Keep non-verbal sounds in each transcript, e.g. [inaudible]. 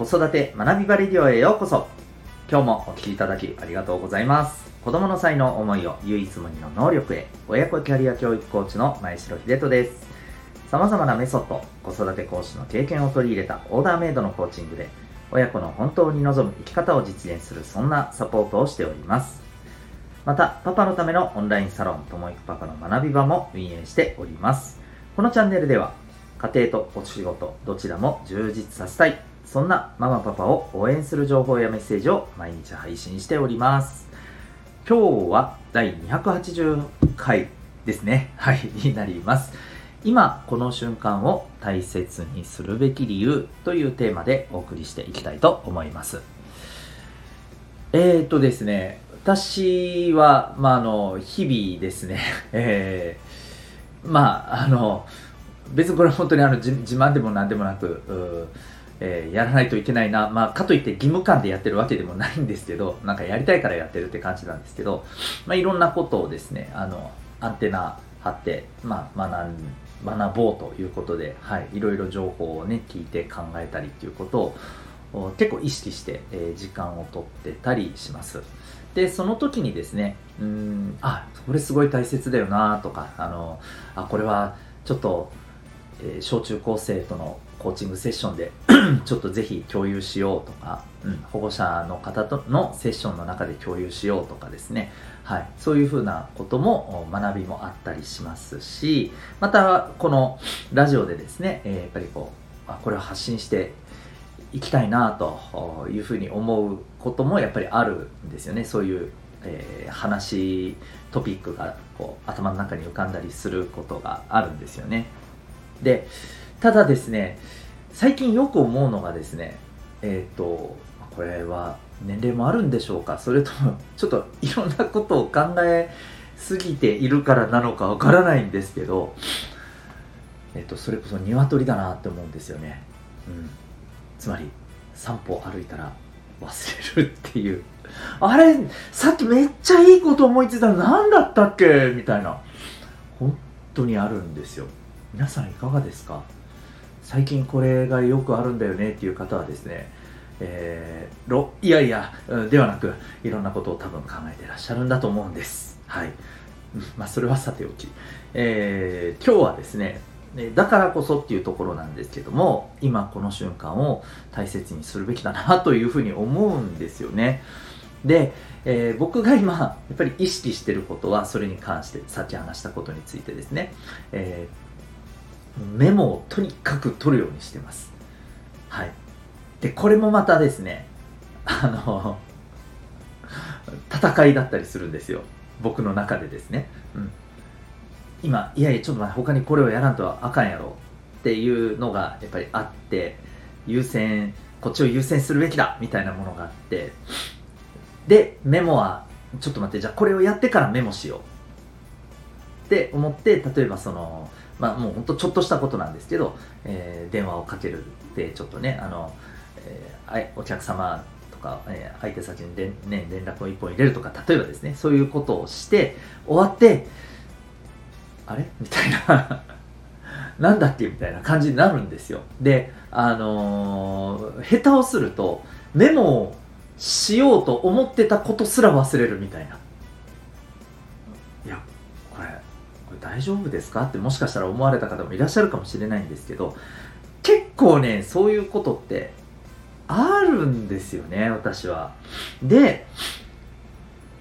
子育て学びバレディオへようこそ。今日もお聴きいただきありがとうございます。子供の才能思いを唯一無二の能力へ。親子キャリア教育コーチの前城秀人です。様々なメソッド子育て講師の経験を取り入れたオーダーメイドのコーチングで親子の本当に望む生き方を実現するそんなサポートをしております。またパパのためのオンラインサロンともいくパパの学び場も運営しております。このチャンネルでは家庭とお仕事どちらも充実させたい。そんなママパパを応援する情報やメッセージを毎日配信しております。今日は第280回ですね。はいになります。今この瞬間を大切にするべき理由というテーマでお送りしていきたいと思います。えーとですね私は、まあ、あの日々ですね、[laughs] えー、まああの別にこれは本当にあの自慢でも何でもなくえー、やらないといけないな、まあ、かといって義務感でやってるわけでもないんですけど、[laughs] なんかやりたいからやってるって感じなんですけど、まあ、いろんなことをですね、あの、アンテナ張って、まあ、学ん学ぼうということで、はい、いろいろ情報をね、聞いて考えたりっていうことを結構意識して、えー、時間をとってたりします。で、その時にですね、うん、あ、これすごい大切だよなとか、あの、あ、これはちょっと、えー、小中高生とのコーチングセッションで [clears throat] ちょっとぜひ共有しようとか、うん、保護者の方とのセッションの中で共有しようとかですね、はい、そういうふうなことも学びもあったりしますしまたこのラジオでですね、やっぱりこうこれを発信していきたいなというふうに思うこともやっぱりあるんですよね。そういう、えー、話トピックがこう頭の中に浮かんだりすることがあるんですよね。でただですね、最近よく思うのがですね、えっ、ー、と、これは年齢もあるんでしょうか？それとも、ちょっといろんなことを考えすぎているからなのかわからないんですけど、えっ、ー、と、それこそ鶏だなって思うんですよね。うん。つまり、散歩歩いたら忘れるっていう。あれ、さっきめっちゃいいこと思いついたの何だったっけ？みたいな。本当にあるんですよ。皆さんいかがですか？最近これがよくあるんだよねっていう方はですね、えー、いやいや、ではなく、いろんなことを多分考えてらっしゃるんだと思うんです。はい。まあ、それはさておき。えー、今日はですね、だからこそっていうところなんですけども、今この瞬間を大切にするべきだなというふうに思うんですよね。で、えー、僕が今、やっぱり意識してることは、それに関して、さっき話したことについてですね、えーメモをとにかく取るようにしてます。はい。で、これもまたですね、あの、戦いだったりするんですよ。僕の中でですね。うん。今、いやいや、ちょっと待って、他にこれをやらんとあかんやろっていうのがやっぱりあって、優先、こっちを優先するべきだみたいなものがあって、で、メモは、ちょっと待って、じゃあこれをやってからメモしようって思って、例えばその、まあ、もう本当ちょっとしたことなんですけど、えー、電話をかけるってちょっとねあの、えー、お客様とか、えー、相手先に連,、ね、連絡を一本入れるとか例えばですねそういうことをして終わってあれ？みたいな。[laughs] なんだっけ？みたいな感じになるんですよ。であのー、下手をするとメモをしようと思ってたことすら忘れるみたいな。大丈夫ですか？ってもしかしたら思われた方もいらっしゃるかもしれないんですけど結構ねそういうことってあるんですよね私は。で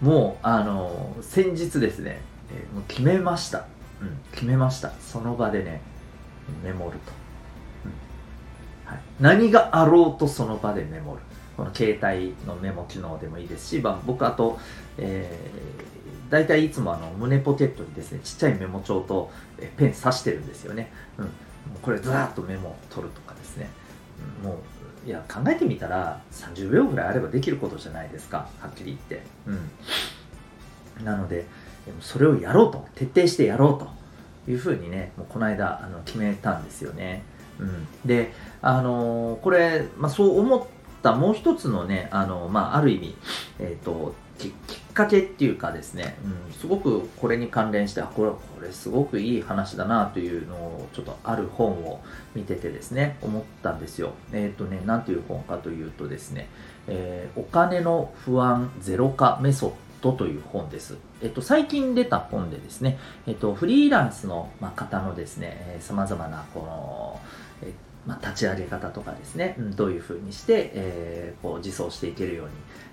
もうあの先日ですね、えー、もう決めました、うん、決めました。その場でねメモると、うん。はい、何があろうとその場でメモる。この携帯のメモ機能でもいいですし、まあ、僕あと、えー、大体いつもあの胸ポケットにですねちっちゃいメモ帳とペン刺してるんですよね、うん、これずらっとメモを取るとかですね、もういや考えてみたら30秒ぐらいあればできることじゃないですか。はっきり言って、うん、なのでそれをやろうと。徹底してやろうというふうにねもうこの間あの決めたんですよね、うん、であのー、これ、まあ、そう思ってったもう一つのね、あの、まあ、ある意味、えっ、ー、と、きっかけっていうかですね、うん、すごくこれに関連してあこれこれすごくいい話だなというのをちょっとある本を見ててですね思ったんですよえっ、ー、とね何ていう本かというとですね、えー、お金の不安ゼロ化メソッドという本です。えっと、最近出た本でですね、えっと、フリーランスの方のですね、えー、様々なこの、まあ、立ち上げ方とかですね、うん、どういうふうにして、えー、こう自走していけるよ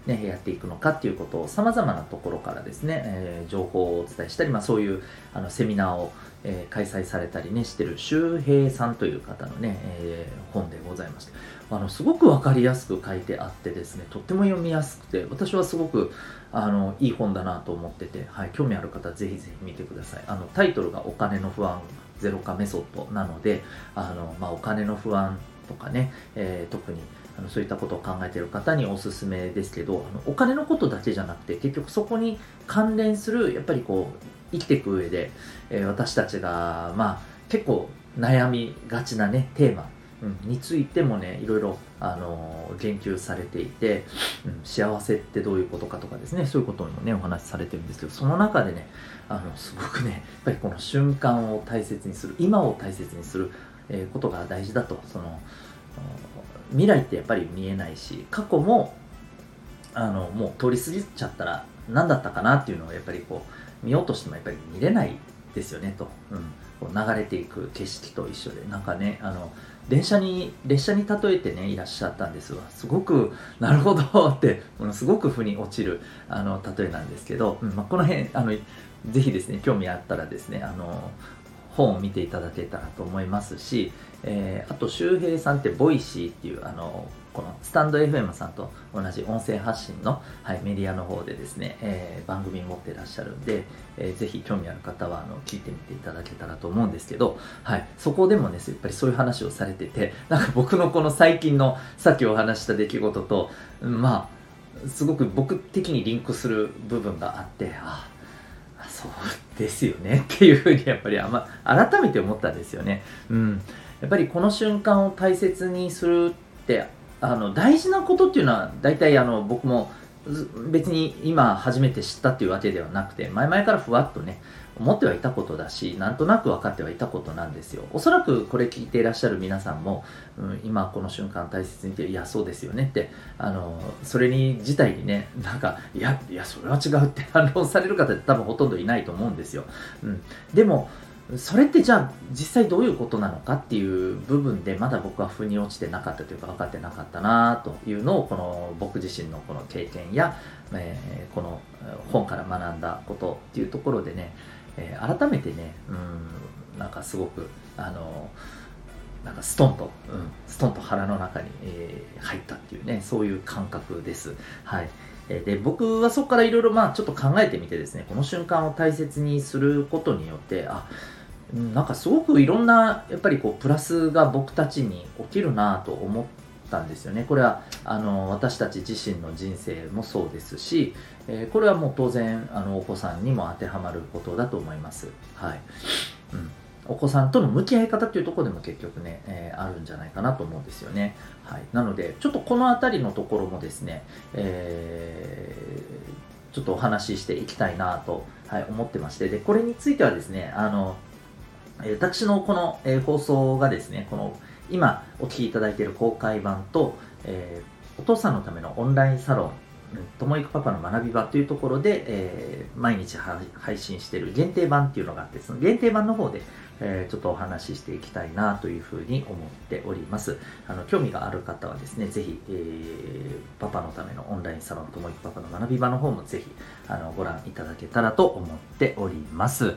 うに、ね、やっていくのかっていうことを様々なところからですね、えー、情報をお伝えしたり、まあ、そういうあのセミナーを、えー、開催されたりねしてる周平さんという方のね、え、本でございましてあのすごく分かりやすく書いてあってですねとっても読みやすくて私はすごくあのいい本だなと思ってて、はい、興味ある方ぜひぜひ見てください。あのタイトルが「お金の不安ゼロ化メソッドなのであの、まあ、お金の不安とかね、えー、特にあのそういったことを考えている方におすすめですけどあのお金のことだけじゃなくて結局そこに関連するやっぱりこう生きていく上で、えー、私たちがまあ結構悩みがちなねテーマについてもねいろいろ、あの言及されていて、うん、幸せってどういうことかとかですねそういうことにもねお話しされてるんですけどその中でねあのすごくねやっぱりこの瞬間を大切にする今を大切にする、え、ことが大事だとその未来ってやっぱり見えないし過去もあのもう通り過ぎちゃったら何だったかなっていうのをやっぱりこう見ようとしてもやっぱり見れないですよねと、うん、こう流れていく景色と一緒でなんかねあの電車に列車に例えてねいらっしゃったんですわ。すごく [laughs] なるほどってものすごく腑に落ちるあの例えなんですけど、うんまあ、この辺あのぜひですね興味あったらですねあの本を見ていただけたらと思いますし、えー、あと周平さんってボイシーっていうあのこのスタンド FM さんと同じ音声発信の、はい、メディアの方でですね、えー、番組持ってらっしゃるんで、えー、ぜひ興味ある方はあの聞いてみていただけたらと思うんですけど、はい、そこでもねやっぱりそういう話をされててなんか僕のこの最近のさっきお話した出来事とまあすごく僕的にリンクする部分があってあそうですよねっていうふうにやっぱりあ、ま、改めて思ったんですよね。うん、やっぱりこの瞬間を大切にするってあの大事なことっていうのは大体あの僕も別に今初めて知ったっていうわけではなくて前々からふわっとね思ってはいたことだしなんとなく分かってはいたことなんですよ。おそらくこれ聞いていらっしゃる皆さんも、うん、今この瞬間大切にっていやそうですよねってあのそれに自体にねなんかいやいやそれは違うって反論される方って多分ほとんどいないと思うんですよ、うん、でもそれってじゃあ実際どういうことなのかっていう部分でまだ僕は腑に落ちてなかったというか分かってなかったなというのをこの僕自身のこの経験や、えー、この本から学んだことっていうところでね、えー、改めてねうんなんかすごくあのなんかストンと、うん、ストンと腹の中に、えー、入ったっていうねそういう感覚です。はいで僕はそこからいろいろまあちょっと考えてみてですねこの瞬間を大切にすることによってあなんかすごくいろんなやっぱりこうプラスが僕たちに起きるなと思ったんですよね。これはあの私たち自身の人生もそうですし、えー、これはもう当然あのお子さんにも当てはまることだと思います。はい。うん。お子さんとの向き合い方っていうところでも結局ね、えー、あるんじゃないかなと思うんですよね。はい。なので、ちょっとこの辺りのところもですね、えー、ちょっとお話ししていきたいなと、はい、思ってまして、で、これについてはですね、あの、私のこの、えー、放送がですね、この今お聞きいただいている公開版と、えー、お父さんのためのオンラインサロン、ともいくパパの学び場というところで、えー、毎日配信している限定版っていうのがあって、その限定版の方で、えー、ちょっとお話ししていきたいなというふうに思っております。あの興味がある方はですね、ぜひ、えー、パパのためのオンラインサロンともいくパパの学び場の方もぜひあのご覧いただけたらと思っております。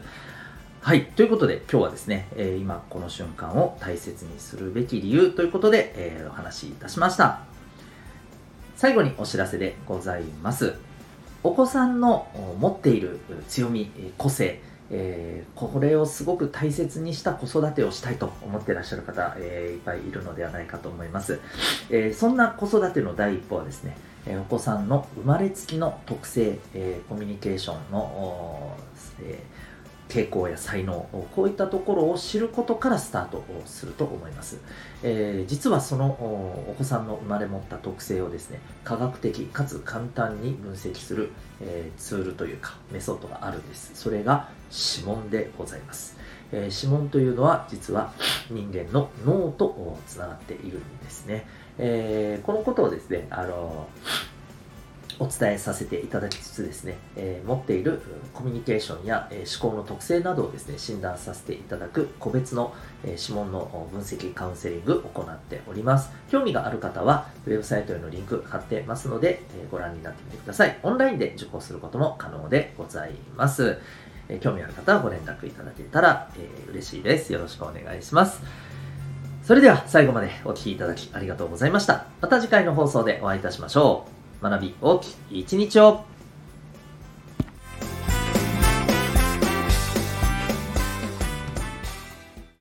はい。ということで、今日はですね、えー、今この瞬間を大切にするべき理由ということで、えー、お話しいたしました。最後にお知らせでございます。お子さんの持っている強み、個性、えー、これをすごく大切にした子育てをしたいと思ってらっしゃる方、えー、いっぱいいるのではないかと思います。えー、そんな子育ての第一歩はですね、えお子さんの生まれつきの特性、えコミュニケーションの、え傾向や才能こういったところを知ることからスタートすると思います、えー、実はそのお子さんの生まれ持った特性をですね科学的かつ簡単に分析する、えー、ツールというかメソッドがあるんです。それが指紋でございます、えー、指紋というのは実は人間の脳とつながっているんですね、えこのことをですねあのお伝えさせていただきつつですね、えー、持っているコミュニケーションや、え、思考の特性などをですね、診断させていただく個別の、え、指紋の分析カウンセリングを行っております。興味がある方は、ウェブサイトへのリンク貼ってますので、えご覧になってみてください。オンラインで受講することも可能でございます。え興味ある方はご連絡いただけたら、え嬉しいです。よろしくお願いします。それでは最後までお聴きいただきありがとうございました。また次回の放送でお会いいたしましょう。学び大きい一日を。